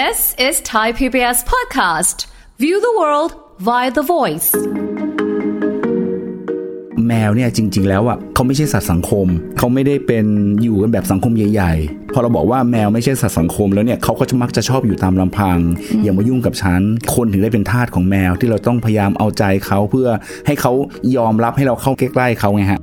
This is Thai PBS podcast. View the world via the voice. แมวเนี่ยจริง ๆ แล้วอะเขาไม่ใช่สัตว์สังคม เขาไม่ได้เป็นอยู่กันแบบสังคมใหญ่ ๆ พอเราบอกว่าแมวไม่ใช่สัตว์สังคมแล้วเนี่ยเขาก็จะมักจะชอบอยู่ตามลำพัง อย่ามายุ่งกับฉัน คนถึงได้เป็นทาสของแมวที่เราต้องพยายามเอาใจเขาเพื่อให้เขายอมรับให้เราเข้าใกล้ๆเขาไงฮะ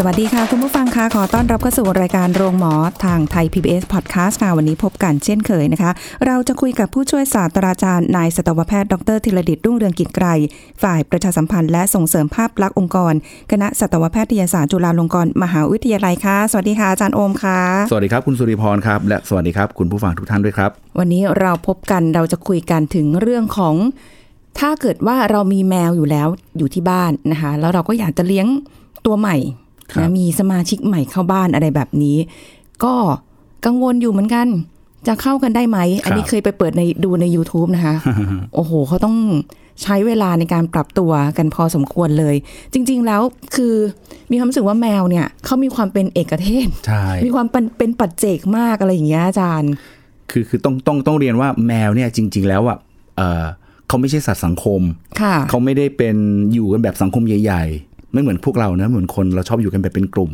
สวัสดีค่ะ คุณผู้ฟังค่ะขอต้อนรับเข้าสู่รายการโรงหมอทางไทย PBS Podcast ค่ะวันนี้พบกันเช่นเคยนะคะ เราจะคุยกับผู้ช่วยศาสตราจารย์นายสัตวแพทย์ดรธีรดิตรุ่งเรืองกิจไกรฝ่ายประชาสัมพันธ์และส่งเสริมภาพลักษณ์องค์กร คณะสัตวแพทยศาสตร์จุฬาลงกรณ์มหาวิทยาลัยค่ะ สวัสดีค่ะอาจารย์โอมค่ะ สวัสดีครับคุณสุริพรครับและสวัสดีครับคุณผู้ฟังทุกท่านด้วยครับ วันนี้เราพบกันเราจะคุยกันถึงเรื่องของ ถ้าเกิดว่าเรามีแมวอยู่แล้วอยู่ที่บ้านนะคะ แล้วเราก็อยากจะเลี้ยงตัวใหม่ครับ นะมีสมาชิกใหม่เข้าบ้านอะไรแบบนี้ ก็กังวลอยู่เหมือนกัน จะเข้ากันได้ไหม อันนี้เคยไปเปิดในดูใน YouTube นะคะ โอ้โหเขาต้องใช้เวลาในการปรับตัวกันพอสมควรเลย จริง ๆ แล้วคือมีความรู้สึกว่าแมวเนี่ยเขามีความเป็นเอกเทศใช่มีความเป็นเป็นปัจเจกมากอะไรอย่างเงี้ยอาจารย์ คือคือต้องต้องต้องเรียนว่าแมวเนี่ยจริง ๆ แล้วอะเออเขาไม่ใช่สัตว์สังคมค่ะเขาไม่ได้เป็นอยู่กันแบบสังคมใหญ่ ๆ ไม่เหมือนพวกเรานะเหมือนคนเราชอบอยู่กันแบบเป็นกลุ่ม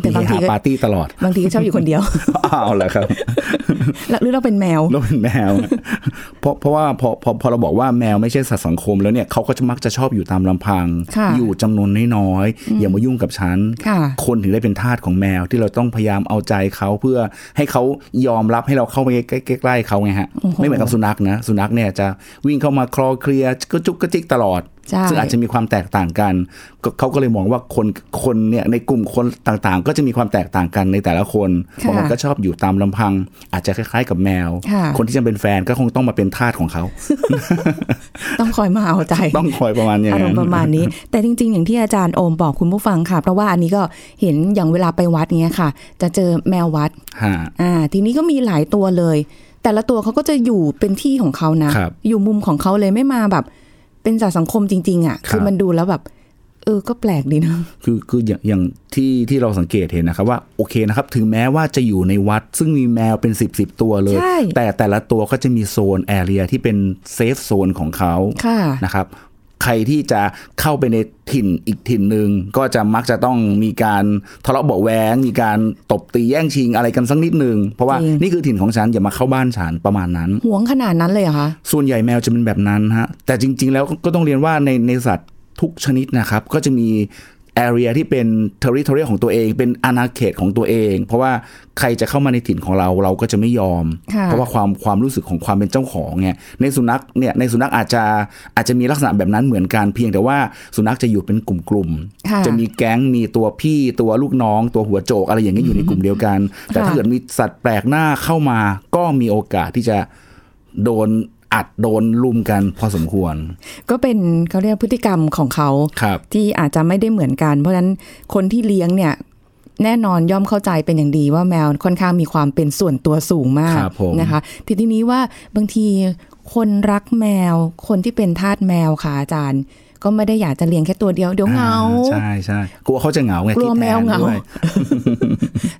แต่บางทีมีก็หาปาร์ตี้ตลอด บางทีก็ชอบอยู่คนเดียวอ้าวเหรอครับแล้วหรือเราเป็นแมวเราเป็นแมว เพราะเพราะว่าพอพอพอเราบอกว่าแมวไม่ใช่สัตว์สังคมแล้วเนี่ยเขาก็จะมักจะชอบอยู่ตามลำพังค่ะอยู่จำนวนน้อยๆอย่ามายุ่งกับฉันค่ะคนถึงได้เป็นทาสของแมวที่เราต้องพยายามเอาใจเขาเพื่อให้เขายอมรับให้เราเข้าไปใกล้ๆเขาไงฮะไม่เหมือนกับสุนัขนะ สุนัขเนี่ยจะวิ่งเข้ามาคลอเคลียร์ก็จุกกระจิกตลอดใช่ ซึ่งอาจจะมีความแตกต่างกันก็เขาก็เลยมองว่าคนคนเนี่ยในกลุ่มคนต่างๆ ก็จะมีความแตกต่างกันในแต่ละคนค่ะบางคนก็ชอบอยู่ตามลำพัง อาจจะคล้าย ๆ กับแมวค่ะคนที่จะเป็นแฟนก็คงต้องมาเป็นทาสของเขา ต้องคอยมาเอาใจ ต้องคอยประมาณอย่างอารนั้มนณ์ประมาณนี้ แต่จริง ๆ อย่างที่อาจารย์โอมบอกคุณผู้ฟังค่ะ เพราะว่าอันนี้ก็เห็นอย่างเวลาไปวัดเงี้ยค่ะ จะเจอแมววัดฮะอ่า ทีนี้ก็มีหลายตัวเลย แต่ละตัวเขาก็จะอยู่เป็นที่ของเขานะครับอยู่มุมของเขาเลยไม่มาแบบ เป็นสัตว์สังคมจริง ๆอะครับคือมันดูแล้วแบบ เออก็แปลกดีนะคือคืออย่างอย่างที่ที่เราสังเกตเห็นนะครับว่าโอเคนะครับ ถึงแม้ว่าจะอยู่ในวัด ซึ่งมีแมวเป็น10บสตัวเลยใช่แต่แต่ละตัวก็จะมีโซนแอเรียที่เป็นเซฟโซนของเขาค่ะนะครับ ใครที่จะเข้าไปในถิ่นอีกถิ่นหนึ่งก็จะมักจะต้องมีการทะเลาะเบาะแวงมีการตบตีแย่งชิงอะไรกันสักนิดหนึ่งเพราะว่าจริงนี่คือถิ่นของฉันอย่ามาเข้าบ้านฉันประมาณนั้นหวงขนาดนั้นเลยเหรอคะส่วนใหญ่แมวจะเป็นแบบนั้นฮะแต่จริง ๆ แล้วก็ต้องเรียนว่าในในสัตว์ทุกชนิดนะครับก็จะมี area ที่เป็น territory ของตัวเองเป็นอาณาเขตของตัวเอง เพราะว่าใครจะเข้ามาในถิ่นของเราเราก็จะไม่ยอมค่ะเพราะว่าความความรู้สึกของความเป็นเจ้าของเนี่ยในสุนัขเนี่ยในสุนัขอาจจะอาจจะมีลักษณะแบบนั้นเหมือนกันเพียงแต่ว่าสุนัขจะอยู่เป็นกลุ่มค่ะๆจะมีแก๊งมีตัวพี่ตัวลูกน้อง ตัวหัวโจกอะไรอย่างเงี้ยอยู่ในกลุ่มเดียวกัน แต่ถ้าค่ะเกิดมีสัตว์แปลกหน้าเข้ามาก็มีโอกาสที่จะโดน อัดโดนลุมกันพอสมควร ก็เป็นเขาเรียกพฤติกรรมของเขาครับที่อาจจะไม่ได้เหมือนกัน เพราะฉะนั้นคนที่เลี้ยงเนี่ยแน่นอนย่อมเข้าใจเป็นอย่างดีว่าแมวค่อนข้างมีความเป็นส่วนตัวสูงมากครับผมนะคะ ทีทีนี้ว่าบางทีคนรักแมว คนที่เป็นทาสแมวค่ะอาจารย์ ก็ไม่ได้อยากจะเลี้ยงแค่ตัวเดียวเดี๋ยวเหงาอ่ใช่ใช่กลัวเขาจะเหงาไงกลัวคิดทนแมวเหงาด้วย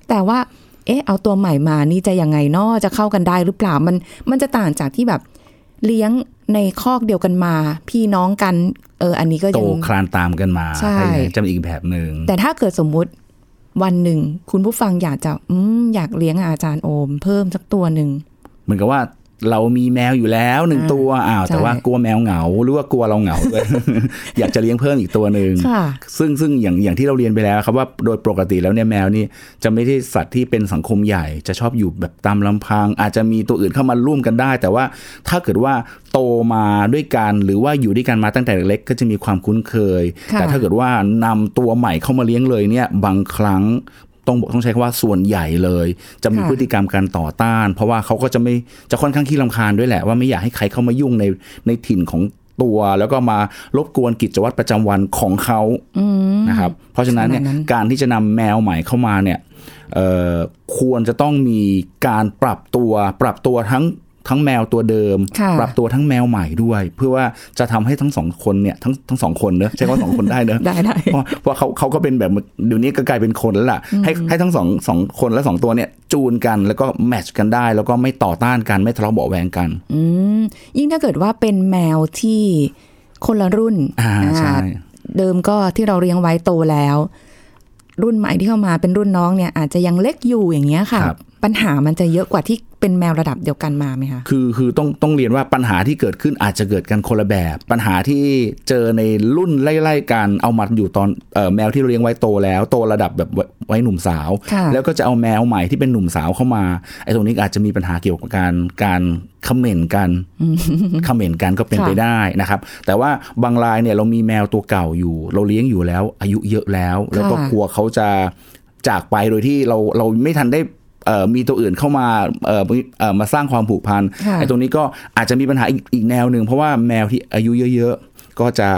แต่ว่า เอ๊ะ เอาตัวใหม่มานี่จะยังไงเนาะจะเข้ากันได้หรือเปล่ามันมันจะต่างจากที่แบบ เลี้ยงในคอกเดียวกันมา พี่น้องกัน เออ อันนี้ก็โตยังคลานตามกันมาใช่อะไรอย่างเงี้ยจะเป็นอีกแบบหนึ่งแต่ถ้าเกิดสมมุติวันหนึ่ง คุณผู้ฟังอยากจะอืมอยากเลี้ยงอาจารย์โอม เพิ่มสักตัวหนึ่งเหมือนกับว่า เรามีแมวอยู่แล้วหนึ่งอ่าตัวอ้าวใช่แต่ว่ากลัวแมวเหงาหรือว่ากลัวเราเหงาด้วยอยากจะเลี้ยงเพิ่มอีกตัวหนึ่งค่ะซึ่งซึ่งอย่างอย่างที่เราเรียนไปแล้วครับว่าโดยปกติแล้วเนี่ยแมวนี่จะไม่ใช่สัตว์ที่เป็นสังคมใหญ่ จะชอบอยู่แบบตามลำพัง อาจจะมีตัวอื่นเข้ามาร่วมกันได้ แต่ว่าถ้าเกิดว่าโตมาด้วยกันหรือว่าอยู่ด้วยกันมาตั้งแต่เล็กก็จะมีความคุ้นเคยค่ะแต่ถ้าเกิดว่านำตัวใหม่เข้ามาเลี้ยงเลยเนี่ยบางครั้ง ต้องบอกต้องใช้คำว่าส่วนใหญ่เลย จะมีค่ะพฤติกรรมการต่อต้าน เพราะว่าเขาก็จะไม่จะค่อนข้างขี้ลำคาญด้วยแหละว่าไม่อยากให้ใครเข้ามายุ่งในในถิ่นของตัวแล้วก็มารบกวนกิจวัตรประจำวันของเขานะครับ เพราะฉะนั้นเนี่ยขนาดนั้นการที่จะนำแมวใหม่เข้ามาเนี่ยเอ่อควรจะต้องมีการปรับตัวปรับตัวทั้ง ทั้งแมวตัวเดิมค่ะปรับตัวทั้งแมวใหม่ด้วย เพื่อว่าจะทำให้ทั้งสองคนเนี่ยทั้งทั้งสองคนเนอะใช่ว่าสองคนได้เนอะได้ได้เพราะเพราะเขาเขาก็เป็นแบบเดี๋ยวนี้ก็กลายเป็นคนแล้วล่ะให้ให้ทั้งสองสองคนและสองตัวเนี่ยจูนกันแล้วก็แมทช์กันได้ แล้วก็ไม่ต่อต้านกันไม่ทะเลาะเบาะแวงกัน อืมยิ่งถ้าเกิดว่าเป็นแมวที่คนละรุ่นอ่าใช่เดิมก็ที่เราเลี้ยงไว้โตแล้ว รุ่นใหม่ที่เข้ามาเป็นรุ่นน้องเนี่ยอาจจะยังเล็กอยู่อย่างเงี้ยค่ะครับ ปัญหามันจะเยอะกว่าที่เป็นแมวระดับเดียวกันมาไหมคะ คือคือต้องต้องเรียนว่าปัญหาที่เกิดขึ้นอาจจะเกิดกันคนละแบบ ปัญหาที่เจอในรุ่นไล่ๆกันเอามาอยู่ตอนเอ่อแมวที่เราเลี้ยงไว้โตแล้วโตระดับแบบไว้ไว้หนุ่มสาวค่ะแล้วก็จะเอาแมวใหม่ที่เป็นหนุ่มสาวเข้ามาไอ้ตรงนี้อาจจะมีปัญหาเกี่ยวกับการการคอมเมนต์กันคอมเมนต์กันก็เป็นค่ะไปได้นะครับ แต่ว่าบางรายเนี่ยเรามีแมวตัวเก่าอยู่ เราเลี้ยงอยู่แล้ว อายุเยอะแล้ว แล้วก็กลัวเขาจะจากไปโดยที่เราเราไม่ทันได้เอ่อ มีตัวอื่นเข้ามาเอ่อเอ่อมาสร้างความผูกพันค่ะไอ้ตรงนี้ก็อาจจะมีปัญหาอีกอีกแนวหนึ่งเพราะว่าแมวที่อายุเยอะ ๆ ก็จะ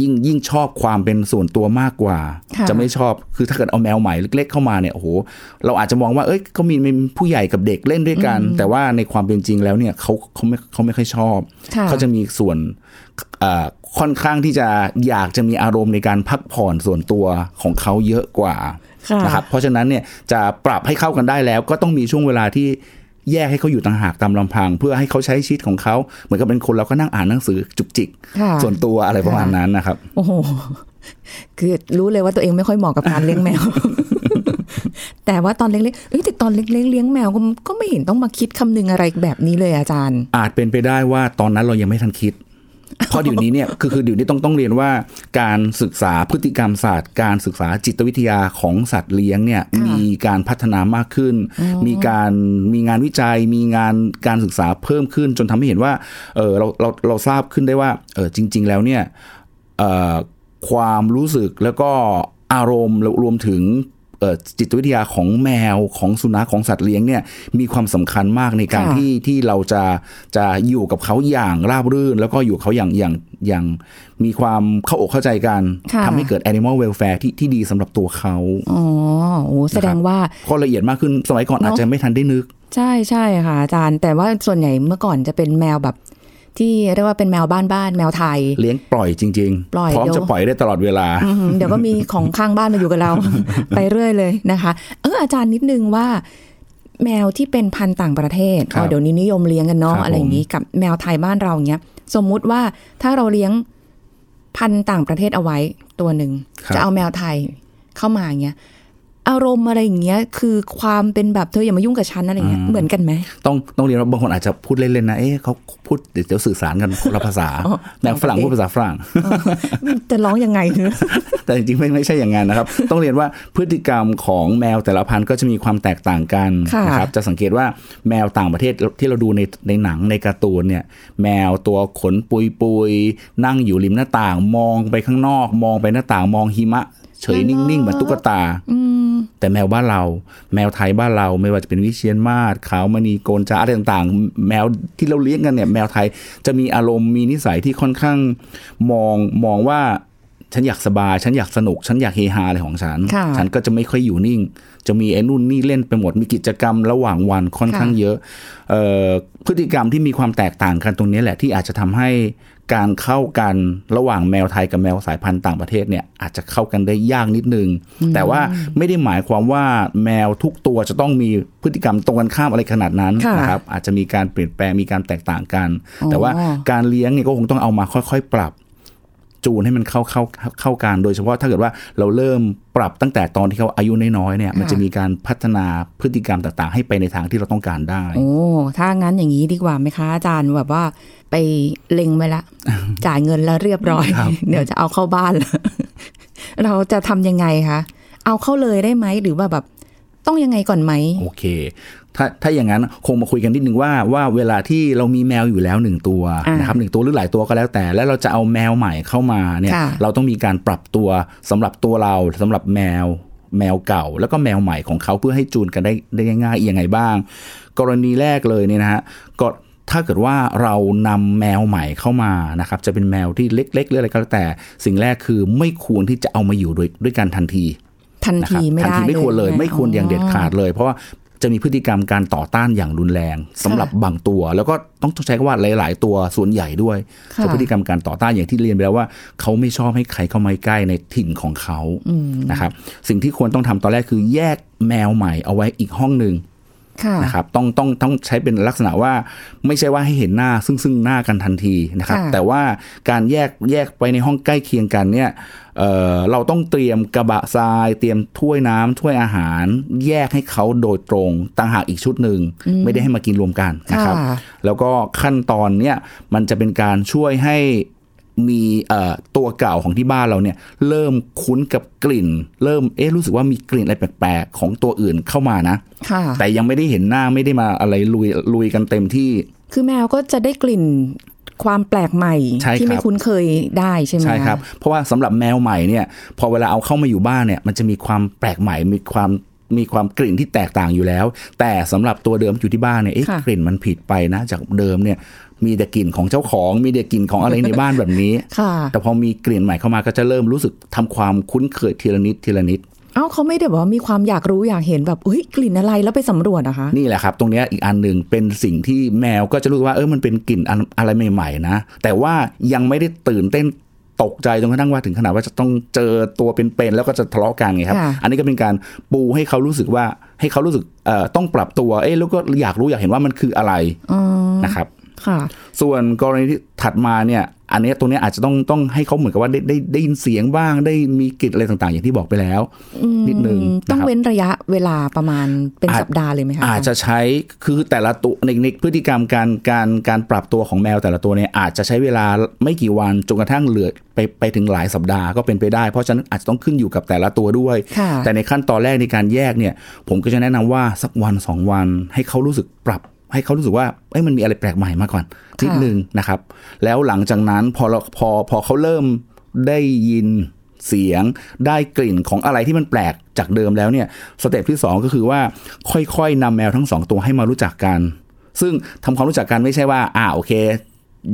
ยิ่งยิ่งชอบความเป็นส่วนตัวมากกว่าค่ะจะไม่ชอบคือถ้าเกิดเอาแมวใหม่เล็ก ๆ เข้ามาเนี่ยโอ้โหเราอาจจะมองว่าเอ้ยเขามีเป็นผู้ใหญ่กับเด็กเล่นด้วยกัน แต่ว่าในความเป็นจริงแล้วเนี่ยเขาเขาไม่เขาไม่ค่อยชอบค่ะเขาจะมีส่วนเอ่อค่อนข้างที่จะอยากจะมีอารมณ์ในการพักผ่อนส่วนตัวของเขาเยอะกว่าค่ะ นะครับเพราะฉะนั้นเนี่ยจะปรับให้เข้ากันได้แล้ว ก็ต้องมีช่วงเวลาที่แยกให้เขาอยู่ต่างหากตามลำพัง เพื่อให้เขาใช้ชีวิตของเขาเหมือนกับเป็นคนเราก็นั่งอ่านหนังสือจุกจิกค่ะส่วนตัวอะไรประมาณนั้นนะครับ โอ้โหคือรู้เลยว่าตัวเองไม่ค่อยเหมาะกับการเลี้ยงแมว แต่ว่าตอนเล็กๆเอ้ยแต่ตอนเล็กๆเลี้ยงแมวก็ก็ไม่เห็นต้องมาคิดคำนึงอะไรแบบนี้เลยอาจารย์ อาจเป็นไปได้ว่าตอนนั้นเรายังไม่ทันคิด เพราะเดี๋ยวนี้เนี่ยคือคือเดี๋ยวนี้ต้องต้องเรียนว่าการศึกษาพฤติกรรมศาสตร์ การศึกษาจิตวิทยาของสัตว์เลี้ยงเนี่ยค่ะมีการพัฒนามากขึ้น มีการมีงานวิจัย มีงานการศึกษาเพิ่มขึ้น จนทำให้เห็นว่าเออเราเราเราทราบขึ้นได้ว่าเออจริง ๆ แล้วเนี่ยเอ่อความรู้สึกแล้วก็อารมณ์แล้วรวมถึงเอ่อ จิตวิทยาของแมวของสุนัขของสัตว์เลี้ยงเนี่ยมีความสำคัญมากในการค่ะที่ที่ที่เราจะจะอยู่กับเขาอย่างราบรื่น แล้วก็อยู่กับเขาอย่างอย่างอย่างมีความเข้าอกเข้าใจกันค่ะทำให้เกิด animal welfare ที่ที่ดีสำหรับตัวเขาอ๋อโอ้แสดงว่าก็ละเอียดมากขึ้นสมัยก่อนเนอะอาจจะไม่ทันได้นึก ใช่ใช่ค่ะอาจารย์ แต่ว่าส่วนใหญ่เมื่อก่อนจะเป็นแมวแบบ ที่เรียกว่าเป็นแมวบ้านบ้านๆแมวไทย เลี้ยงปล่อยจริงปล่อยพร้อมเดี๋ยวจะปล่อยได้ตลอดเวลาอืมเดี๋ยวก็มีของข้างบ้านมาอยู่กับเรา ไปเรื่อยเลยนะคะ เอออาจารย์นิดนึงว่า แมวที่เป็นพันธุ์ต่างประเทศครับอ๋อเดี๋ยวนี้นิยมเลี้ยงกันเนาะครับอะไรอย่างนี้กับแมวไทยบ้านเราเนี้ย สมมุติว่าถ้าเราเลี้ยงพันธุ์ต่างประเทศเอาไว้ตัวหนึ่งครับจะเอาแมวไทยเข้ามาอย่างเงี้ย อารมณ์อะไรอย่างเงี้ย คือความเป็นแบบเธออย่ามายุ่งกับฉันอะไรเงี้ยเหมือนกันไหมต้องต้องเรียนว่าบางคนอาจจะพูดเล่นๆนะเอ๊ะเขาพูดเดี๋ยวจะสื่อสารกันคนละภาษาอ๋อแมวฝรั่งพูดภาษาฝรั่งจะร้องยังไงเนอะแต่จริงๆไม่ไม่ใช่อย่างนั้นนะครับ ต้องเรียนว่าพฤติกรรมของแมวแต่ละพันธุ์ก็จะมีความแตกต่างกันค่ะนะครับจะสังเกตว่าแมวต่างประเทศที่เราดูในในหนังในการ์ตูนเนี่ย แมวตัวขนปุยปุยๆนั่งอยู่ริมหน้าต่างมองไปข้างนอก มองไปหน้าต่างมองหิมะ เฉยนิ่งๆเหมือนตุ๊กตาอืม แต่แมวบ้านเรา แมวไทยบ้านเราไม่ว่าจะเป็นวิเชียนมาศขาวมณีโกนจาอะไรต่างๆ แมวที่เราเลี้ยงกันเนี่ย แมวไทยจะมีอารมณ์มีนิสัยที่ค่อนข้างมองมองว่าฉันอยากสบาย ฉันอยากสนุก ฉันอยากเฮฮาอะไรของฉันค่ะฉันก็จะไม่ค่อยอยู่นิ่ง จะมีไอ้นู่นนี่เล่นไปหมด มีกิจกรรมระหว่างวันค่อนข้างเยอะเอ่อพฤติกรรมที่มีความแตกต่างกันตรงนี้แหละที่อาจจะทำให้ การเข้ากันระหว่างแมวไทยกับแมวสายพันธุ์ต่างประเทศเนี่ยอาจจะเข้ากันได้ยากนิดนึง แต่ว่าไม่ได้หมายความว่าแมวทุกตัวจะต้องมีพฤติกรรมตรงกันข้ามอะไรขนาดนั้นค่ะนะครับอาจจะมีการเปลี่ยนแปลงมีการแตกต่างกันอ๋อแต่ว่าการเลี้ยงเนี่ยก็คงต้องเอามาค่อยๆ ปรับ จูนให้มันเข้าเข้าเข้ากันโดยเฉพาะถ้าเกิดว่าเราเริ่มปรับตั้งแต่ตอนที่เขาอายุน้อยๆเนี่ยมันจะมีการพัฒนาพฤติกรรมต่างๆ ให้ไปในทางที่เราต้องการได้ โอ้ถ้างั้นอย่างนี้ดีกว่าไหมคะอาจารย์แบบว่าไปเล็งไว้ละ จ่ายเงินแล้วเรียบร้อยครับเดี๋ยวจะเอาเข้าบ้านแล้วเราจะทำยังไงคะเอาเข้าเลยได้ไหมหรือว่าแบบต้องยังไงก่อนไหมโอเค ถ้าถ้าอย่างนั้นคงมาคุยกันนิดนึงว่าว่าเวลาที่เรามีแมวอยู่แล้วหนึ่งตัวอ่านนะครับหนึ่งตัวหรือหลายตัวก็แล้วแต่ แล้วเราจะเอาแมวใหม่เข้ามาเนี่ยค่ะเราต้องมีการปรับตัวสำหรับตัวเราสำหรับแมวแมวเก่า แล้วก็แมวใหม่ของเขาเพื่อให้จูนกันได้ได้ง่ายๆยังไงบ้าง กรณีแรกเลยเนี่ยนะฮะก็ถ้าเกิดว่าเรานำแมวใหม่เข้ามานะครับ จะเป็นแมวที่เล็กๆหรืออะไรก็แล้วแต่ สิ่งแรกคือไม่ควรที่จะเอามาอยู่ด้วยด้วยกันทันทีทันนะครับทีไม่ทันได้ทีไม่ควรเลยใช่หไม่ควรอย่างเด็ดขาดเลย เพราะว่า จะมีพฤติกรรมการต่อต้านอย่างรุนแรงสำหรับบางตัว แล้วก็ต้องใช้คำว่าหลาย ๆ ตัวส่วนใหญ่ด้วยค่ะจะพฤติกรรมการต่อต้านอย่างที่เรียนไปแล้วว่า เขาไม่ชอบให้ใครเข้ามาใกล้ในถิ่นของเขานะครับ สิ่งที่ควรต้องทำตอนแรกคือแยกแมวใหม่เอาไว้อีกห้องหนึ่งค่ะ นะครับต้องต้องต้องใช้เป็นลักษณะว่าไม่ใช่ว่าให้เห็นหน้าซึ่งซึ่งหน้ากันทันทีนะครับค่ะแต่ว่าการแยกแยกไปในห้องใกล้เคียงกันเนี่ยเอ่อเราต้องเตรียมกระบะทราย เตรียมถ้วยน้ำถ้วยอาหาร แยกให้เขาโดยตรงต่างหากอีกชุดหนึ่งไม่ได้ให้มากินรวมกันนะครับค่ะแล้วก็ขั้นตอนเนี่ยมันจะเป็นการช่วยให้ มีเอ่อตัวเก่าของที่บ้านเราเนี่ยเริ่มคุ้นกับกลิ่น เริ่มเอ๊ะรู้สึกว่ามีกลิ่นอะไรแปลกๆของตัวอื่นเข้ามานะค่ะแต่ยังไม่ได้เห็นหน้าไม่ได้มาอะไรลุยลุยกันเต็มที่ คือแมวก็จะได้กลิ่นความแปลกใหม่ใช่ครับที่ไม่คุ้นเคยได้ใช่ไหมใช่ครับ เพราะว่าสำหรับแมวใหม่เนี่ย พอเวลาเอาเข้ามาอยู่บ้านเนี่ย มันจะมีความแปลกใหม่มีความมีความกลิ่นที่แตกต่างอยู่แล้ว แต่สำหรับตัวเดิมอยู่ที่บ้านเนี่ยเอ๊ะค่ะกลิ่นมันผิดไปนะ จากเดิมเนี่ย มีแต่กลิ่นของเจ้าของ มีแต่กลิ่นของอะไรในบ้านแบบนี้ค่ะแต่พอมีกลิ่นใหม่เข้ามาก็จะเริ่มรู้สึกทำความคุ้นเคยทีละนิดทีละนิดเอ้าเขาไม่ได้บอกว่ามีความอยากรู้อยากเห็นแบบเฮ้ยกลิ่นอะไรแล้วไปสำรวจนะคะ นี่แหละครับ ตรงเนี้ยอีกอันหนึ่งเป็นสิ่งที่แมวก็จะรู้ว่าเออมันเป็นกลิ่นอันอะไรใหม่ๆนะ แต่ว่ายังไม่ได้ตื่นเต้นตกใจจนกระทั่งว่าถึงขนาดว่าจะต้องเจอตัวเป็นๆแล้วก็จะทะเลาะกันไงครับค่ะอันนี้ก็เป็นการปูให้เขารู้สึกว่าให้เขารู้สึกเอ่อต้องปรับตัว เอ๊ะแล้วก็อยากรู้อยากเห็นว่ามันคืออะไรอ๋อนะครับค่ะ ส่วนกรณีที่ถัดมาเนี่ย อันเนี้ยตรงเนี้ยอาจจะต้องต้องให้เขาเหมือนกับว่าได้ได้ได้ยินเสียงบ้างได้มีกลิ่นอะไรต่างๆ อย่างที่บอกไปแล้วนิดนึงต้องนะครับเว้นระยะเวลาประมาณเป็นอาจสัปดาห์เลยไหมคะอาจจะใช้คือแต่ละตัวในในพฤติกรรมการการการปรับตัวของแมวแต่ละตัวเนี่ยอาจจะใช้เวลาไม่กี่วันจนกระทั่งเหลือไปไปถึงหลายสัปดาห์ก็เป็นไปได้ เพราะฉะนั้นอาจจะต้องขึ้นอยู่กับแต่ละตัวด้วยค่ะแต่ในขั้นตอนแรกในการแยกเนี่ย ผมก็จะแนะนำว่าสักวันสองวันให้เขารู้สึกปรับ ให้เขารู้สึกว่าเอ้ยมันมีอะไรแปลกใหม่มาก่อนนิดนึงนะครับ แล้วหลังจากนั้นพอเราพอพอเขาเริ่มได้ยินเสียงได้กลิ่นของอะไรที่มันแปลกจากเดิมแล้วเนี่ยสเต็ปที่สองก็คือว่าค่อยๆนำแมวทั้งสองตัวให้มารู้จักกัน ซึ่งทำความรู้จักกันไม่ใช่ว่าอ่าโอเค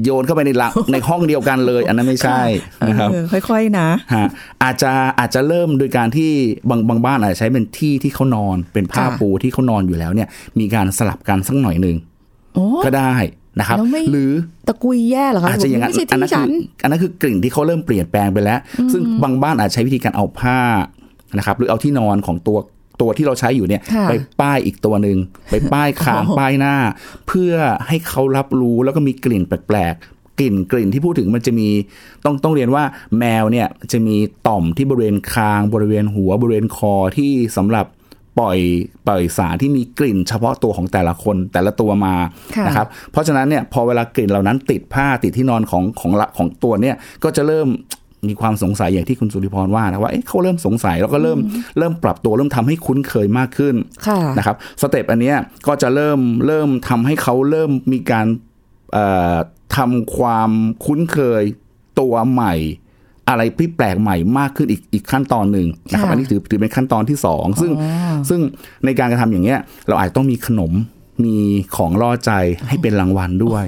โยนเข้าไปในละในห้องเดียวกันเลย อันนั้นไม่ใช่นะครับเออค่อยๆนะฮะอาจจะอาจจะเริ่มโดยการที่บางบางบ้านอาจจะใช้เป็นที่ที่เขานอนเป็นผ้าค่ะปูที่เขานอนอยู่แล้วเนี่ย มีการสลับกันสักหน่อยหนึ่งโอ้ก็ได้นะครับแล้วไม่หรือตะกุยแย่เหรอคะอาจจะอย่างนั้นไม่ใช่อันที่นั้นฉัคืนออันนั้นคือกลิ่นที่เขาเริ่มเปลี่ยนแปลงไปแล้ว ซึ่งบางบ้านอาจใช้วิธีการเอาผ้านะครับหรือเอาที่นอนของตัว ตัวที่เราใช้อยู่เนี่ยค่ะไปป้ายอีกตัวหนึ่งไปป้ายคางอ๋อป้ายหน้า เพื่อให้เขารับรู้แล้วก็มีกลิ่นแปลกๆกลิ่นกลิ่นที่พูดถึงมันจะมีต้องต้องเรียนว่าแมวเนี่ยจะมีต่อมที่บริเวณคางบริเวณหัวบริเวณคอที่สำหรับปล่อยปล่อยสารที่มีกลิ่นเฉพาะตัวของแต่ละคนแต่ละตัวมาค่ะนะครับเพราะฉะนั้นเนี่ยพอเวลากลิ่นเหล่านั้นติดผ้าติดที่นอนของของละของตัวเนี่ยก็จะเริ่ม มีความสงสัยอย่างที่คุณสุริพรว่านะว่าเอ๊ะเขาเริ่มสงสัยแล้วก็เริ่มเริ่มปรับตัวเริ่มทำให้คุ้นเคยมากขึ้นค่ะนะครับสเต็ปอันเนี้ยก็จะเริ่มเริ่มทำให้เขาเริ่มมีการเอ่อทำความคุ้นเคยตัวใหม่ อะไรที่แปลกใหม่มากขึ้นอีกอีกขั้นตอนหนึ่งนะครับค่ะอันนี้ถือถือเป็นขั้นตอนที่สองซึ่งอ๋อซึ่งในการกระทำอย่างเงี้ยเราอาจจะต้องมีขนม มีของล่อใจให้เป็นรางวัลด้วย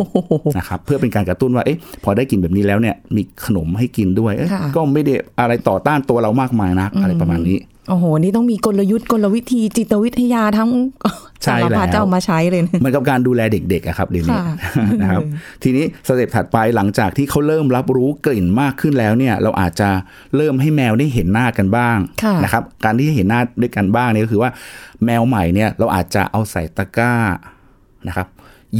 นะครับเพื่อเป็นการกระตุ้นว่าเอ๊ะพอได้กินแบบนี้แล้วเนี่ยมีขนมให้กินด้วยเอ๊ะค่ะก็ไม่ได้อะไรต่อต้านตัวเรามากมายนักอะไรประมาณนี้โอ้โห นี่ต้องมีกลยุทธ์กลวิธีจิตวิทยาทั้ง ใช่สารพัดแล้วจะเอามาใช้เลยนะเหมือนกับการดูแลเด็กๆอะครับเดี๋ยวนี้ค่ะนะครับทีนี้สเต็ปถัดไปหลังจากที่เขาเริ่มรับรู้กลิ่นมากขึ้นแล้วเนี่ยเราอาจจะเริ่มให้แมวได้เห็นหน้ากันบ้างค่ะนะครับการที่เห็นหน้าด้วยกันบ้างเนี่ยก็คือว่าแมวใหม่เนี่ยเราอาจจะเอาใส่ตะกร้านะครับ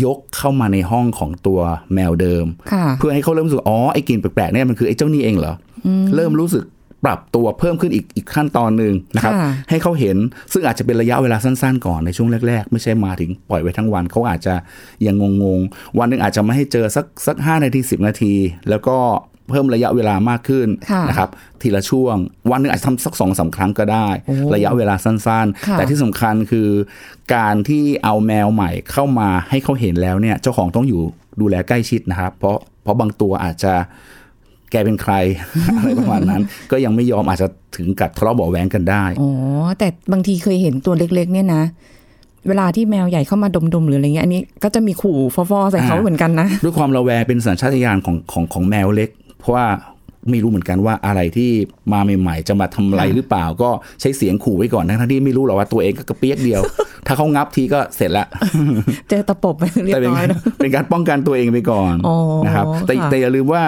ยกเข้ามาในห้องของตัวแมวเดิมค่ะเพื่อให้เขาเริ่มรู้สึกอ๋อไอ้กลิ่นแปลกๆเนี่ยมันคือไอ้เจ้านี่เองเหรออเริ่มรู้สึก ปรับตัวเพิ่มขึ้นอีกอีกขั้นตอนหนึ่งนะครับค่ะให้เขาเห็นซึ่งอาจจะเป็นระยะเวลาสั้นๆ ก่อนในช่วงแรก ๆ ไม่ใช่มาถึงปล่อยไว้ทั้งวันเขาอาจจะยังงงๆ วันหนึ่งอาจจะไม่ให้เจอสักสักห้านาทีสิบนาที แล้วก็เพิ่มระยะเวลามากขึ้นค่ะนะครับ ทีละช่วง วันหนึ่งอาจจะทำสักสองสามครั้งก็ได้โอ้ระยะเวลาสั้นค่ะๆแต่ที่สำคัญคือการที่เอาแมวใหม่เข้ามาให้เขาเห็นแล้วเนี่ยเจ้าของต้องอยู่ดูแลใกล้ชิดนะครับ เพราะเพราะบางตัวอาจจะ แกเป็นใคร อะไรประมาณนั้น ก็ยังไม่ยอมอาจจะถึงกับทะเลาะเบาะแว้งกันได้อ๋อแต่บางทีเคยเห็นตัวเล็ก ๆ เนี่ยนะเวลาที่แมวใหญ่เข้ามาดมๆหรืออะไรเงี้ยอันนี้ก็จะมีขู่ฟอๆใส่เขาอ่าเหมือนกันนะ ด้วยความระแวงเป็นสัญชาตญาณของของของแมวเล็ก เพราะว่า ไม่รู้เหมือนกันว่าอะไรที่มาใหม่ๆ จะมาทำอะไรหรือเปล่า ก็ใช้เสียงขู่ไว้ก่อนทั้งๆที่ไม่รู้หรอกว่าตัวเองก็กระเปียกเดียว ถ้าเขางับทีก็เสร็จละเจอตะปบไปเรียแต่บเป็นร้อยการแล้วเป็นการป้องกันตัวเองไปก่อนอ๋อนะครับแต่ค่ะแต่อย่าลืมว่า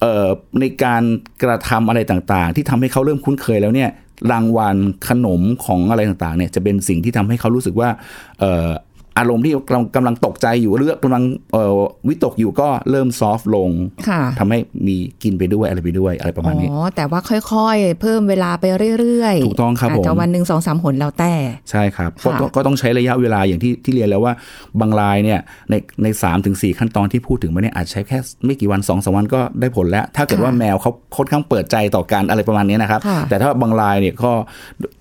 เอ่อในการกระทำอะไรต่างๆ ที่ทำให้เขาเริ่มคุ้นเคยแล้วเนี่ยรางวัลขนมของอะไรต่างๆเนี่ยจะเป็นสิ่งที่ทำให้เขารู้สึกว่าเอ่ออารมณ์ที่กำลังกำลังตกใจอยู่หรือกำลังเอ่อวิตกอยู่ก็เริ่มซอฟต์ลงค่ะทำให้มีกินไปด้วยอะไรไปด้วยอะไรประมาณนี้อ๋อแต่ว่าค่อยๆ เพิ่มเวลาไปเรื่อยๆ ถูกต้องครับาจจะผมวันหนึ่งสองสามหนแล้วแต่ ใช่ครับก็ค่ะต้องก็ต้องใช้ระยะเวลาอย่างที่ที่เรียนแล้วว่าบางรายเนี่ยในในสามถึงสี่ขั้นตอนที่พูดถึงมาเนี่ยอาจใช้แค่ไม่กี่วันสองสามวันก็ได้ผลแล้ว ถ้าเกิดว่าแมวเขาค่อนข้างเปิดใจต่อการอะไรประมาณนี้นะครับค่ะแต่ถ้าบางรายเนี่ยก็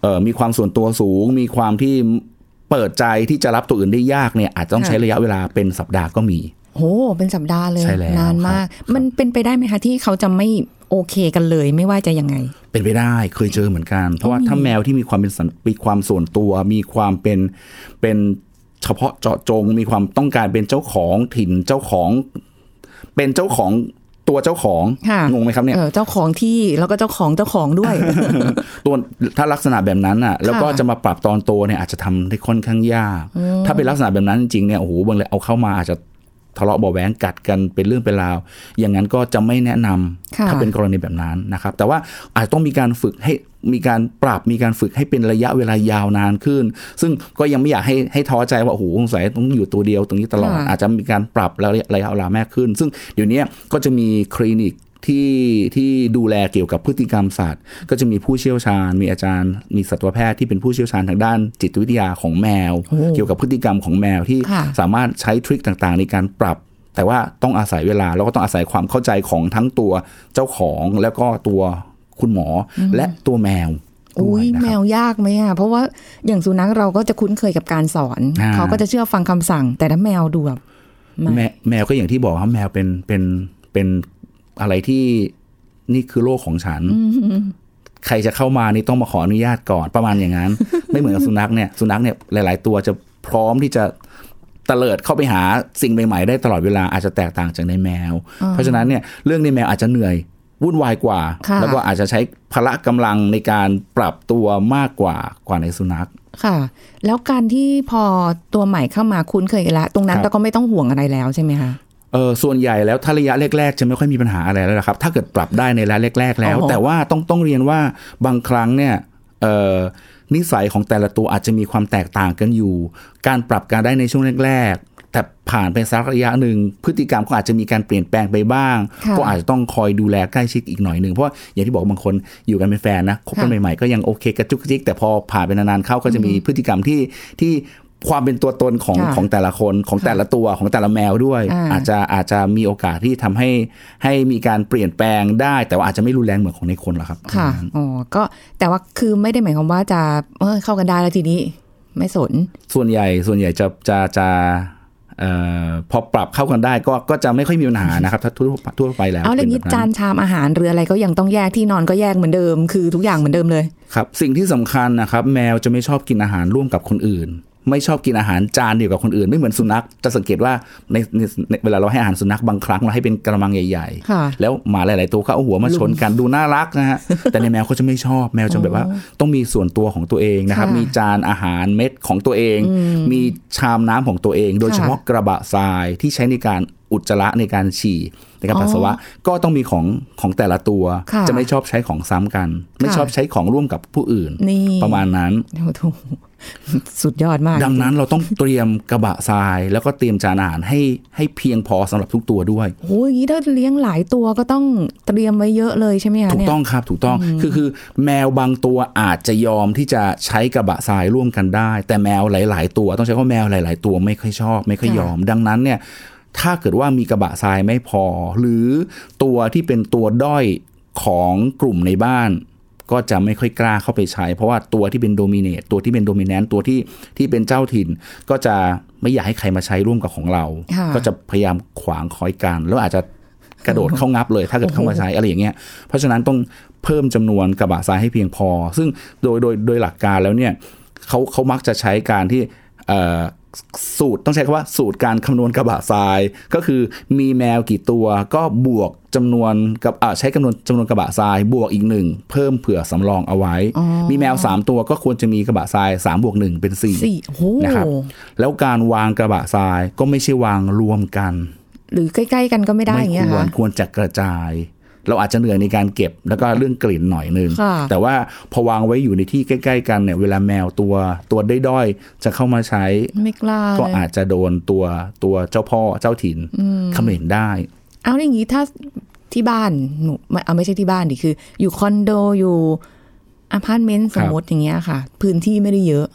เอ่อมีความส่วนตัวสูง มีความที่ เปิดใจที่จะรับตัวอื่นได้ยากเนี่ยอาจจะต้องใช้ระยะเวลาเป็นสัปดาห์ก็มีโหเป็นสัปดาห์เลยใช่แล้วนานมากครับมันเป็นไปได้ไหมคะ ที่เขาจะไม่โอเคกันเลยไม่ว่าจะยังไง เป็นไปได้เคยเจอเหมือนกัน เพราะว่าถ้าแมวที่มีความเป็นสันมีความส่วนตัว มีความเป็นเป็นเฉพาะเจาะจง มีความต้องการเป็นเจ้าของถิ่นเจ้าของ เป็นเจ้าของ ตัวเจ้าของค่ะงงไหมครับเนี่ยเออเจ้าของที่แล้วก็เจ้าของเจ้าของด้วย ตัวถ้าลักษณะแบบนั้นอะ แล้วก็จะมาปรับตอนโตเนี่ยอาจจะทำได้ค่อนข้างยาก ถ้าเป็นลักษณะแบบนั้นจริงๆเนี่ยโอ้โหบางเลยเอาเข้ามาอาจจะทะเลาะเบาะแหวงกัดกันเป็นเรื่องเป็นราว อย่างนั้นก็จะไม่แนะนำค่ะถ้าเป็นกรณีแบบนั้นนะครับ แต่ว่าอาจจะต้องมีการฝึกให้ มีการปรับมีการฝึกให้เป็นระยะเวลายาวนานขึ้น ซึ่งก็ยังไม่อยากให้ให้ท้อใจว่าโอ้โหสงสัยต้องอยู่ตัวเดียวตรงนี้ตลอดค่ะอาจจะมีการปรับระยะระยะเวลามากขึ้น ซึ่งเดี๋ยวนี้ก็จะมีคลินิกที่ที่ดูแลเกี่ยวกับพฤติกรรมศาสตร์ก็จะมีผู้เชี่ยวชาญ มีอาจารย์ มีสัตวแพทย์ที่เป็นผู้เชี่ยวชาญทางด้านจิตวิทยาของแมวโอ้เกี่ยวกับพฤติกรรมของแมวที่ค่ะสามารถใช้ทริคต่างๆ ในการปรับ แต่ว่าต้องอาศัยเวลาแล้วก็ต้องอาศัยความเข้าใจของทั้งตัวเจ้าของแล้วก็ตัว คุณหมออและตัวแมวด้อุ้วยยนะแมครับวยากไหมอะเพราะว่าอย่างสุนัขเราก็จะคุ้นเคยกับการสอนอ่าเขาก็จะเชื่อฟังคำสั่ง แต่ถ้าแมวดูแบบแมวแมวก็อย่างที่บอกครับแมวเป็นเป็นเป็นอะไรที่นี่คือโลกของฉัน ใครจะเข้ามานี่ต้องมาขออนุญาตก่อนประมาณอย่างนั้น ไม่เหมือนกับสุนัขเนี่ยสุนัขเนี่ยหลาย ๆ ตัวจะพร้อมที่จะตะเลิดเข้าไปหาสิ่งใหม่ ๆ ได้ตลอดเวลาอาจจะแตกต่างจากในแมว เพราะฉะนั้นเนี่ยเรื่องในแมวอาจจะเหนื่อย วุ่นวายกว่าค่ะแล้วก็อาจจะใช้พละกำลังในการปรับตัวมากกว่ากว่าในสุนัขค่ะ แล้วการที่พอตัวใหม่เข้ามาคุ้นเคยกันแล้วตรงนั้นครับเราก็ไม่ต้องห่วงอะไรแล้วใช่ไหมคะเออส่วนใหญ่แล้วถ้าระยะแรกๆ จะไม่ค่อยมีปัญหาอะไรแล้วนะครับ ถ้าเกิดปรับได้ในระยะแรก ๆ แล้วอ๋อแต่ว่าต้องต้องเรียนว่าบางครั้งเนี่ยเออนิสัยของแต่ละตัวอาจจะมีความแตกต่างกันอยู่ การปรับการได้ในช่วงแรกๆ แต่ผ่านไปสักระยะหนึ่งพฤติกรรมก็อาจจะมีการเปลี่ยนแปลงไปบ้างค่ะก็อาจจะต้องคอยดูแลใกล้ชิดอีกหน่อยหนึ่งเพราะว่าอย่างที่บอกบางคนอยู่กันเป็นแฟนนะคบกันค่ะใหม่ๆก็ยังโอเคกระจุกกระจิกแต่พอผ่านไปนานๆเข้าก็จะมีพฤติกรรมที่ที่ความเป็นตัวตนของค่ะของแต่ละคนของแต่ละตัวของแต่ละแมวด้วยอ่าอาจจะอาจจะมีโอกาสที่ทำให้ให้มีการเปลี่ยนแปลงได้ แต่ว่าอาจจะไม่รุนแรงเหมือนของในคนหรอกครับค่ะอ๋อก็แต่ว่าคือไม่ได้หมายความว่าจะเออเข้ากันได้แล้วทีนี้ไม่สน ส่วนใหญ่ส่วนใหญ่จะจะจะเอ่อพอปรับเข้ากันได้ก็ก็จะไม่ค่อยมีปัญหานะครับ ถ้าทั่วทั่วไปแล้วเอาแล้วป็นี้แบบจานชามอาหารหรืออะไรก็ยังต้องแยกที่นอนก็แยกเหมือนเดิม คือทุกอย่างเหมือนเดิมเลย ครับ สิ่งที่สำคัญนะครับ แมวจะไม่ชอบกินอาหารร่วมกับคนอื่น ไม่ชอบกินอาหารจานเดียวกับคนอื่น ไม่เหมือนสุนัขจะสังเกตว่าในในในเวลาเราให้อาหารสุนัขบางครั้งเราให้เป็นกระมังใหญ่ค่ะๆแล้วหมาหลาย ๆ ตัวเขาเอาหัวมาชนกันดูน่ารักนะฮะแต่ในแมวเขาจะไม่ชอบแมวจะแบบว่า ต้องมีส่วนตัวของตัวเองนะครับค่ะมีจานอาหารเม็ดของตัวเอง มีชามน้ำของตัวเอง โดยเฉพาะกระบะทรายที่ใช้ในการอุจจาระในการฉี่ในการปัสสาวะก็ต้องมีของของแต่ละตัวค่ะจะไม่ชอบใช้ของซ้ำกัน ไม่ชอบใช้ของร่วมกับผู้อื่นนี่ประมาณนั้นโอ้โห สุดยอดมาก ดังนั้นเราต้องเตรียมกระบะทราย แล้วก็เตรียมจานอาหารให้ให้เพียงพอสำหรับทุกตัวด้วยโอ้ยอย่างนี้ถ้าเลี้ยงหลายตัวก็ต้องเตรียมไว้เยอะเลยใช่ไหมคะถูกเนี่ยต้องครับถูกต้องคือคือแมวบางตัวอาจจะยอมที่จะใช้กระบะทรายร่วมกันได้ แต่แมวหลาย ๆ ตัวต้องใช้คำว่าแมวหลาย ๆ ตัวไม่ค่อยชอบ ไม่ค่อยยอม ดังนั้นเนี่ยถ้าเกิดว่ามีกระบะทรายไม่พอ หรือตัวที่เป็นตัวด้อยของกลุ่มในบ้าน ก็จะไม่ค่อยกล้าเข้าไปใช้ เพราะว่าตัวที่เป็นโดมิเนตตัวที่เป็นโดมิแนนต์ตัวที่ที่เป็นเจ้าถิ่น ก็จะไม่อยากให้ใครมาใช้ร่วมกับของเราค่ะก็จะพยายามขวางคอยกันแล้วอาจจะกระโดดเข้างับเลย ถ้าเกิดเข้ามาใช้อะไรอย่างเงี้ยเพราะฉะนั้นต้องเพิ่มจำนวนกระบะทรายให้เพียงพอ ซึ่งโดยโดยโดยหลักการแล้วเนี่ยเขาเขามักจะใช้การที่เอ่อ สูตรต้องใช้คำว่าสูตรการคำนวณกระบะทราย ก็คือมีแมวกี่ตัวก็บวกจำนวนกับอ่าใช้จำนวนจำนวนกระบะทราย บวกอีกหนึ่งเพิ่มเผื่อสำรองเอาไว้ มีแมว 3 ตัวก็ควรจะมีกระบะทราย3บวก1เป็นสี่4โอ้โหนะครับแล้วการวางกระบะทรายก็ไม่ใช่วางรวมกัน หรือใกล้ ๆ กันก็ไม่ได้อย่างเงี้ยควรค่ะควรจะกระจาย เราอาจจะเหนื่อยในการเก็บแล้วก็เรื่องกลิ่นหน่อยนึงค่ะแต่ว่าพอวางไว้อยู่ในที่ใกล้ ๆ กันเนี่ยเวลาแมวตัวตัวด้อยๆจะเข้ามาใช้ไม่กล้าก็เลยอาจจะโดนตัวตัวเจ้าพ่อเจ้าถิ่นเขม่นได้ เอาอย่างนี้ถ้าที่บ้านหนูไม่เอาไม่ใช่ที่บ้านดิคือ อยู่คอนโดอยู่อพาร์ตเมนต์สมมติอย่างเงี้ยค่ะ พื้นที่ไม่ได้เยอะ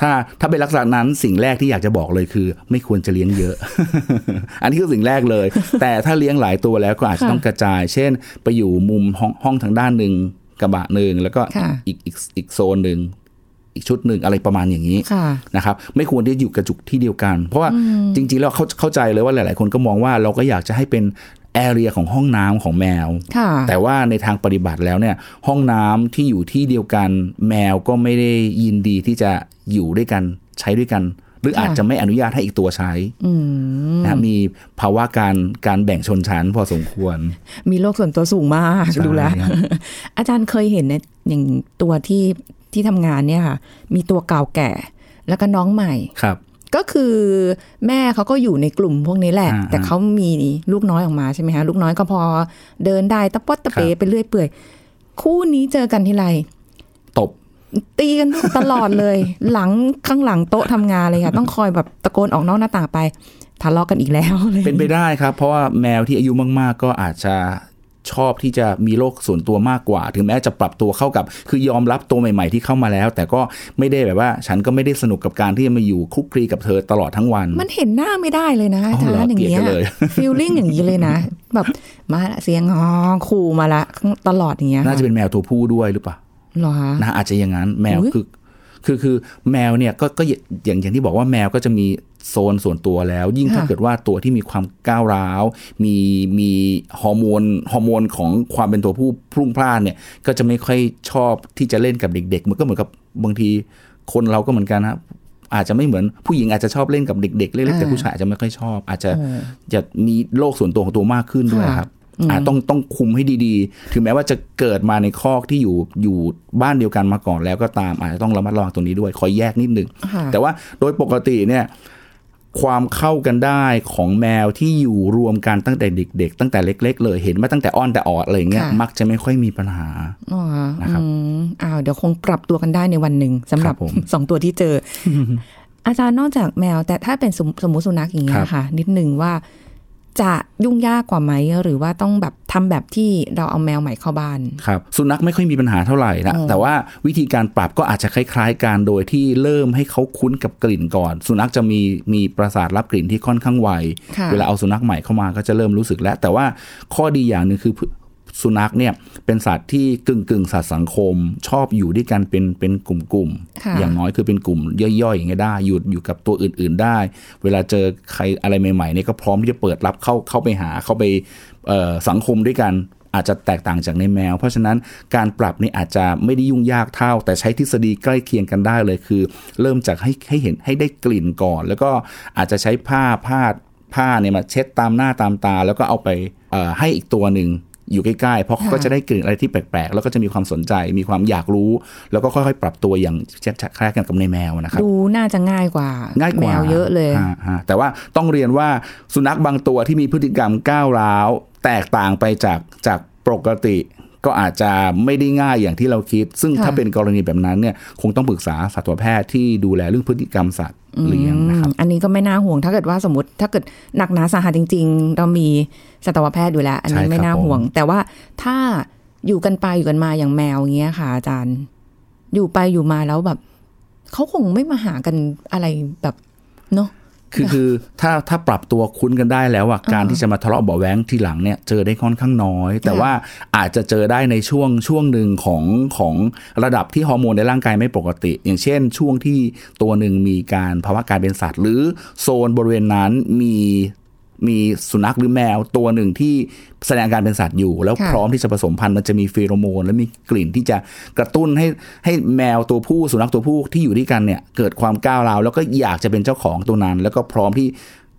ถ้าถ้าเป็นลักษณะนั้นสิ่งแรกที่อยากจะบอกเลยคือ ไม่ควรจะเลี้ยงเยอะ อันนี้คือสิ่งแรกเลย แต่ถ้าเลี้ยงหลายตัวแล้วก็อาจจะค่ะต้องกระจาย เช่น ไปอยู่มุมห้องห้องทางด้านหนึ่งกระบะหนึ่งแล้วก็ค่ะอีกอีกอีกโซนหนึ่งอีกชุดหนึ่งอะไรประมาณอย่างนี้ค่ะนะครับ ไม่ควรที่จะอยู่กระจุกที่เดียวกัน เพราะว่าจริง ๆ แล้วเขาเข้าใจเลยว่าหลาย ๆ คนก็มองว่าเราก็อยากจะให้เป็นแอเรียของห้องน้ำของแมวค่ะแต่ว่าในทางปฏิบัติแล้วเนี่ย ห้องน้ำที่อยู่ที่เดียวกัน แมวก็ไม่ได้ยินดีที่จะ อยู่ด้วยกันใช้ด้วยกัน หรือค่ะอาจจะไม่อนุญาตให้อีกตัวใช้อืมนะมีภาวะการการแบ่งชนชั้นพอสมควร มีโลกส่วนตัวสูงมากใช่ดูแลวครับอาจารย์เคยเห็นเนี่ยอย่างตัวที่ที่ทำงานเนี่ยค่ะ มีตัวเก่าแก่ แล้วก็น้องใหม่ครับก็คือแม่เขาก็อยู่ในกลุ่มพวกนี้แหละอ่าแต่เขามีลูกน้อยออกมาใช่ไหมคะลูกน้อยก็พอเดินได้ตะปดตะเปครับไปเรื่อยเปื่อย คู่นี้เจอกันทีไรตบ ตีกันตลอดเลย หลังข้างหลังโต๊ะทำงานเลยค่ะ ต้องคอยแบบตะโกนออกนอกหน้าต่างไปทะเลาะกันอีกแล้วเลยเป็นไปได้ครับ เพราะว่าแมวที่อายุมาก ๆ ก็อาจจะชอบที่จะมีโลกส่วนตัวมากกว่า ถึงแม้จะปรับตัวเข้ากับ คือยอมรับตัวใหม่ ๆ ที่เข้ามาแล้ว แต่ก็ไม่ได้แบบว่า ฉันก็ไม่ได้สนุกกับการที่จะมาอยู่คลุกคลีกับเธอตลอดทั้งวัน มันเห็นหน้าไม่ได้เลยนะอ๋ออาจารเหรอย์อย่างเงี้เกลียดยกันเลยฟีลลิ่งอย่างนี้เลยนะ แบบมาละเสียงงอขู่มาละตลอดอย่างเงี้ยน่าจะเป็นแมวตัวผู้ด้วยหรือเปล่าเหรอคะนะอาจจะอย่างนั้นแมวอุ๊ยคือคือคือแมวเนี่ยก็ก็อย่างอย่างที่บอกว่าแมวก็จะมีโซนส่วนตัวแล้ว ยิ่งถ้าเกิดว่าตัวที่มีความก้าวร้าว มีมีฮอร์โมนฮอร์โมนของความเป็นตัวผู้พรุ่งพล่านเนี่ย ก็จะไม่ค่อยชอบที่จะเล่นกับเด็ก ๆ มันก็เหมือนกับบางทีคนเราก็เหมือนกันนะอาจจะไม่เหมือนผู้หญิงอาจจะชอบเล่นกับเด็ก ๆ เล็กๆแต่ผู้ชายอาจจะไม่ค่อยชอบ อาจจะจะมีโลกส่วนตัวของตัวมากขึ้นด้วยครับ อาจต้องต้องคุมให้ดีๆ ถึงแม้ว่าจะเกิดมาในคอกที่อยู่อยู่บ้านเดียวกันมาก่อนแล้วก็ตามอาจจะต้องระมัดระวังตรงนี้ด้วยคอยแยกนิดนึงค่ะแต่ว่าโดยปกติเนี่ยความเข้ากันได้ของแมวที่อยู่รวมกันตั้งแต่เด็ก ๆ ตั้งแต่เล็ก ๆ เลยเห็นมาตั้งแต่อ้อนแต่ออดอะไรอย่างเงี้ยค่ะมักจะไม่ค่อยมีปัญหาอ๋อนะครับอืมอ้าวเดี๋ยวคงปรับตัวกันได้ในวันหนึ่งสำหรับครับผมสองตัวที่เจอ อาจารย์นอกจากแมว แต่ถ้าเป็นสมสมมติสุนัขอย่างเงี้ครัยบค่ะ นิดหนึ่งว่า จะยุ่งยากกว่าไหมหรือว่าต้องแบบทำแบบที่เราเอาแมวใหม่เข้าบ้านครับสุนัขไม่ค่อยมีปัญหาเท่าไหร่นะแต่ว่าวิธีการปรับก็อาจจะคล้ายๆกันโดยที่เริ่มให้เขาคุ้นกับกลิ่นก่อน สุนัขจะมีมีประสาทรับกลิ่นที่ค่อนข้างไวค่ะเวลาเอาสุนัขใหม่เข้ามาก็จะเริ่มรู้สึกแล้ว แต่ว่าข้อดีอย่างหนึ่งคือ สุนัขเนี่ยเป็นสัตว์ที่กึ่งกึ่งๆสัตว์สังคม ชอบอยู่ด้วยกันเป็นเป็นกลุ่มค่ะๆอย่างน้อยคือเป็นกลุ่มย่อยๆอย่างเงี้ยได้อยู่อยู่กับตัวอื่นๆได้ เวลาเจอใครอะไรใหม่ๆเนี่ยก็พร้อมที่จะเปิดรับเข้าเข้าไปหาเข้าไปเอ่อสังคมด้วยกันอาจจะแตกต่างจากในแมว เพราะฉะนั้นการปรับนี่อาจจะไม่ได้ยุ่งยากเท่า แต่ใช้ทฤษฎีใกล้เคียงกันได้เลยคือ เริ่มจากให้ให้เห็นให้ได้กลิ่นก่อน แล้วก็อาจจะใช้ผ้าผ้าผ้าเนี่ยมาเช็ดตามหน้าตามตา แล้วก็เอาไปเอ่อให้อีกตัวหนึ่ง อยู่ใกล้ๆ เพราะเขาก็จะได้กลิ่นอะไรที่แปลกๆ แล้วก็จะมีความสนใจ มีความอยากรู้ แล้วก็ค่อยๆ ปรับตัวอย่างคล้ายๆกันกับในแมวนะครับ ดูน่าจะง่ายกว่าง่ายกว่าแมวเยอะเลยฮะฮะแต่ว่าต้องเรียนว่าสุนัขบางตัวที่มีพฤติกรรมก้าวร้าว แตกต่างไปจากจากปกติ ก็อาจจะไม่ได้ง่ายอย่างที่เราคิด ซึ่งค่ะถ้าเป็นกรณีแบบนั้นเนี่ยคงต้องปรึกษาสัตวแพทย์ที่ดูแลเรื่องพฤติกรรมสัตว์เลี้ยงนะครับอืมอันนี้ก็ไม่น่าห่วงถ้าเกิดว่าสมมติถ้าเกิดหนักหนาสาหัสจริง ๆ เรามีสัตวแพทย์อยู่แล้วอันนี้ใช่ครับไม่น่าห่วงผมแต่ว่าถ้าอยู่กันไปอยู่กันมาอย่างแมวอย่างเงี้ยค่ะอาจารย์ อยู่ไปอยู่มาแล้วแบบเขาคงไม่มาหากันอะไรแบบเนาะ คือคือถ้าถ้าปรับตัวคุ้นกันได้แล้วอะการที่จะมาทะเลาะเบาะแว้งทีหลังเนี่ยเจอได้ค่อนข้างน้อย แต่ว่าอาจจะเจอได้ในช่วงช่วงหนึ่งของของระดับที่ฮอร์โมนในร่างกายไม่ปกติ อย่างเช่น ช่วงที่ตัวหนึ่งมีการภาวะการเป็นสัตว์ หรือโซนบริเวณนั้นมี มีสุนัขหรือแมวตัวหนึ่งที่แสดงอาการเป็นสัตว์อยู่ แล้วค่ะพร้อมที่จะผสมพันธุ์มันจะมีฟีโรโมน และมีกลิ่นที่จะกระตุ้นให้ให้แมวตัวผู้สุนัขตัวผู้ที่อยู่ด้วยกันเนี่ยเกิดความก้าวร้าวแล้วก็อยากจะเป็นเจ้าของตัวนั้น แล้วก็พร้อมที่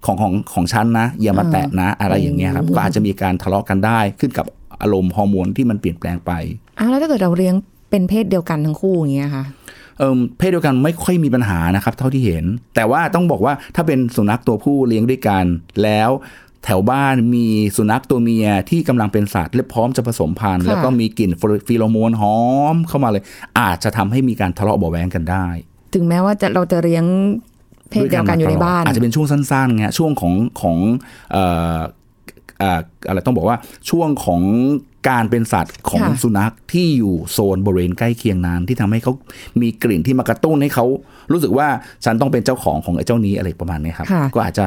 ของของของฉันนะ อย่ามาแตะนะอะไรอย่างเงี้ยครับก็อาจจะมีการทะเลาะกันได้ขึ้นกับอารมณ์ฮอร์โมนที่มันเปลี่ยนแปลงไปอ้าวแล้วถ้าเกิดเราเลี้ยงเป็นเพศเดียวกันทั้งคู่อย่างเงี้ยค่ะ เอิมเพศเดียวกันไม่ค่อยมีปัญหานะครับ เท่าที่เห็น แต่ว่าต้องบอกว่าถ้าเป็นสุนัขตัวผู้เลี้ยงด้วยกัน แล้วแถวบ้านมีสุนัขตัวเมียที่กำลังเป็นสัตว์และพร้อมจะผสมพันธุ์ค่ะแล้วก็มีกลิ่นฟีโรโมนหอมเข้ามาเลย อาจจะทำให้มีการทะเลาะเบาะแวงกันได้ ถึงแม้ว่าจะเราจะเลี้ยงเพศเดียวกันอยู่ในบ้าน อาจจะเป็นช่วงสั้นๆไงช่วงของของเอ่อเอ่ออะไรต้องบอกว่าช่วงของ การเป็นสัตว์ของค่ะสุนัขที่อยู่โซนบริเวณใกล้เคียงนั้นที่ทำให้เขามีกลิ่นที่มากระตุ้นให้เขารู้สึกว่าฉันต้องเป็นเจ้าของของไอ้เจ้านี้อะไรประมาณนี้ครับค่ะก็อาจจะ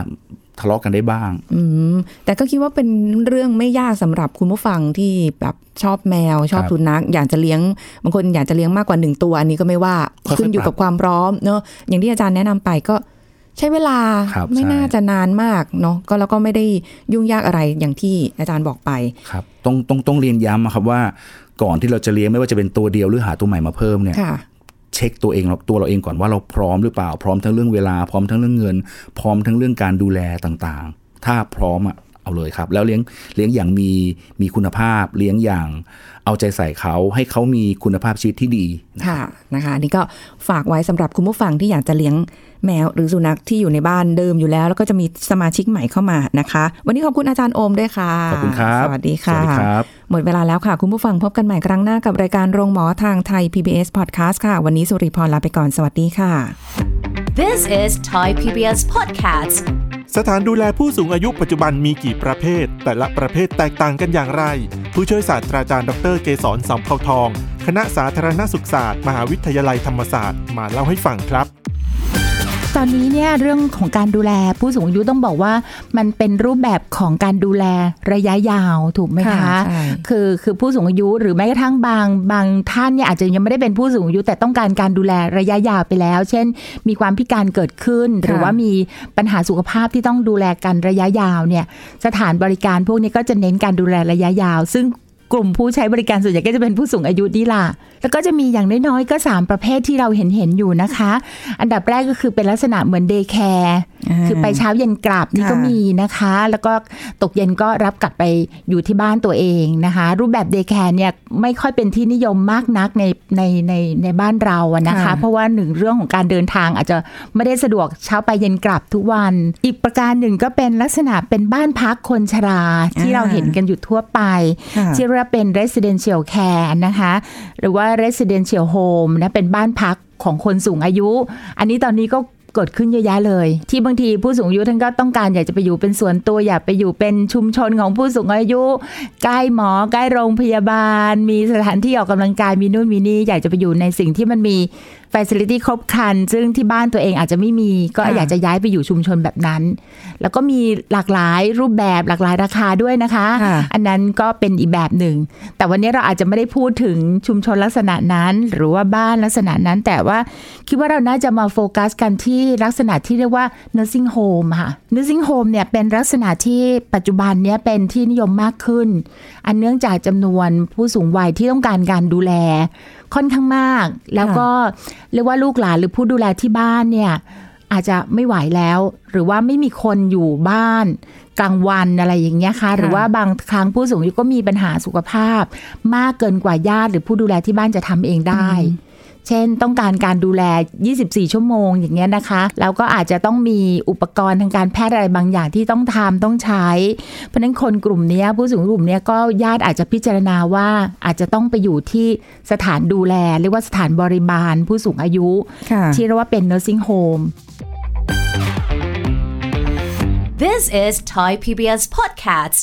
ทะเลาะกันได้บ้าง อืมแต่ก็คิดว่าเป็นเรื่องไม่ยากสำหรับคุณผู้ฟังที่แบบชอบแมว ชอบครับสุนัขอยากจะเลี้ยงบางคนอยากจะเลี้ยงมากกว่าหนึ่งตัวอันนี้ก็ไม่ว่าค่อยๆขึ้นอยู่ปรับกับความพร้อมเนอะอย่างที่อาจารย์แนะนำไปก็ ใช้เวลาครับไม่ใช่น่าจะนานมากเนาะก็แล้วก็ไม่ได้ยุ่งยากอะไรอย่างที่อาจารย์บอกไปครับต้องต้องต้องเรียนย้ำอะครับว่าก่อนที่เราจะเลี้ยงไม่ว่าจะเป็นตัวเดียวหรือหาตัวใหม่มาเพิ่มเนี่ยค่ะเช็คตัวเองเราตัวเราเองก่อนว่าเราพร้อมหรือเปล่าพร้อมทั้งเรื่องเวลาพร้อมทั้งเรื่องเงิน พร้อมทั้งเรื่องการดูแลต่างๆ ถ้าพร้อมอะเอาเลยครับ แล้วเลี้ยงเลี้ยงอย่างมีมีคุณภาพเลี้ยงอย่างเอาใจใส่เขาให้เขามีคุณภาพชีวิตที่ดีค่ะนะคะอันนี่ก็ฝากไว้สำหรับคุณผู้ฟังที่อยากจะเลี้ยง แมวหรือสุนัขที่อยู่ในบ้านเดิมอยู่แล้ว แล้วก็จะมีสมาชิกใหม่เข้ามานะคะ วันนี้ขอบคุณอาจารย์โอมด้วยค่ะขอบคุณครับสวัสดีสค่ะวัสดีครับ หมดเวลาแล้วค่ะ คุณผู้ฟังพบกันใหม่ครั้งหน้ากับรายการโรงหมอทางไทย PBS Podcast ค่ะ วันนี้สุริพรลาไปก่อนสวัสดีค่ะ This is Thai PBS Podcast สถานดูแลผู้สูงอายุปัจจุบันมีกี่ประเภท แต่ละประเภทแตกต่างกันอย่างไร ผู้ช่วยศาสตราจารย์ดรเกษรสำเภาทอง คณะสาธารณสุขศาสตร์ มหาวิทยาลัยธรรมศาสตร์มาเล่าให้ฟังครับ ตอนนี้เนี่ยเรื่องของการดูแลผู้สูงอายุต้องบอกว่ามันเป็นรูปแบบของการดูแลระยะยาวถูกไหมค่ะคะใช่คือคือผู้สูงอายุหรือแม้กระทั่งบางบางท่านเนี่ยอาจจะยังไม่ได้เป็นผู้สูงอายุแต่ต้องการการดูแลระยะยาวไปแล้ว เช่น มีความพิการเกิดขึ้น หรือว่ามีปัญหาสุขภาพที่ต้องดูแลกันระยะยาวเนี่ยสถานบริการพวกนี้ก็จะเน้นการดูแลระยะยาว ซึ่ง กลุ่มผู้ใช้บริการส่วนใหญ่ก็จะเป็นผู้สูงอายุนี่ล่ะ แล้วก็จะมีอย่างน้อยๆก็ 3 ประเภทที่เราเห็นเห็นๆอยู่นะคะ อันดับแรกก็คือเป็นลักษณะเหมือน day care อ่าคือไปเช้าเย็นกลับนี่ค่ะก็มีนะคะ แล้วก็ตกเย็นก็รับกลับไปอยู่ที่บ้านตัวเองนะคะ รูปแบบ day care เนี่ยไม่ค่อยเป็นที่นิยมมากนักในในในในบ้านเราอะนะคะค่ะเพราะว่าหนึ่งเรื่องของการเดินทางอาจจะไม่ได้สะดวกเช้าไปเย็นกลับทุกวัน อีกประการหนึ่งก็เป็นลักษณะเป็นบ้านพักคนชราที่เราเห็นกันอยู่ทั่วไปค่ะที่เรียกว่าเป็น residential care นะคะ หรือว่า residential home นะเป็นบ้านพักของคนสูงอายุ อันนี้ตอนนี้ก็เกิดขึ้นเยอะแยะเลย ที่บางทีผู้สูงอายุท่านก็ต้องการอยากจะไปอยู่เป็นส่วนตัวอยากไปอยู่เป็นชุมชนของผู้สูงอายุ ใกล้หมอใกล้โรงพยาบาล มีสถานที่ออกกำลังกายมีนู่นมีนี่อยากจะไปอยู่ในสิ่งที่มันมี ฟ c i l i t y ครบครัน ซึ่งที่บ้านตัวเองอาจจะไม่มี ก็ค่ะอยากจะย้ายไปอยู่ชุมชนแบบนั้น แล้วก็มีหลากหลายรูปแบบหลากหลายราคาด้วยนะคะค่ะอันนั้นก็เป็นอีกแบบหนึ่ง แต่วันนี้เราอาจจะไม่ได้พูดถึงชุมชนลักษณะนั้น หรือว่าบ้านลักษณะนั้น แต่ว่าคิดว่าเราน่าจะมาโฟกัสกันที่ลักษณะที่เรียกว่า nursing home ค่ะ nursing home เนี่ยเป็นลักษณะที่ปัจจุบันเนี้ยเป็นที่นิยมมากขึ้น อันเนื่องจากจำนวนผู้สูงวัยที่ต้องการการดูแล ค่อนข้างมาก แล้วก็เรียกว่าลูกหลานหรือผู้ดูแลที่บ้านเนี่ยอาจจะไม่ไหวแล้ว หรือว่าไม่มีคนอยู่บ้านกลางวันอะไรอย่างเงี้ยค่ะ หรือว่าบางครั้งผู้สูงอายุก็มีปัญหาสุขภาพ มากเกินกว่าญาติหรือผู้ดูแลที่บ้านจะทำเองได้ เช่นต้องการการดูแล 24 ชั่วโมงอย่างเงี้ยนะคะแล้วก็อาจจะต้องมีอุปกรณ์ทางการแพทย์อะไรบางอย่างที่ต้องทำต้องใช้ เพราะฉะนั้นคนกลุ่มเนี้ยผู้สูงอายุกลุ่มเนี้ยก็ญาติอาจจะพิจารณาว่าอาจจะต้องไปอยู่ที่สถานดูแลเรียกว่าสถานบริบาลผู้สูงอายุค่ะที่เรียกว่าเป็น nursing home This is Thai PBS Podcast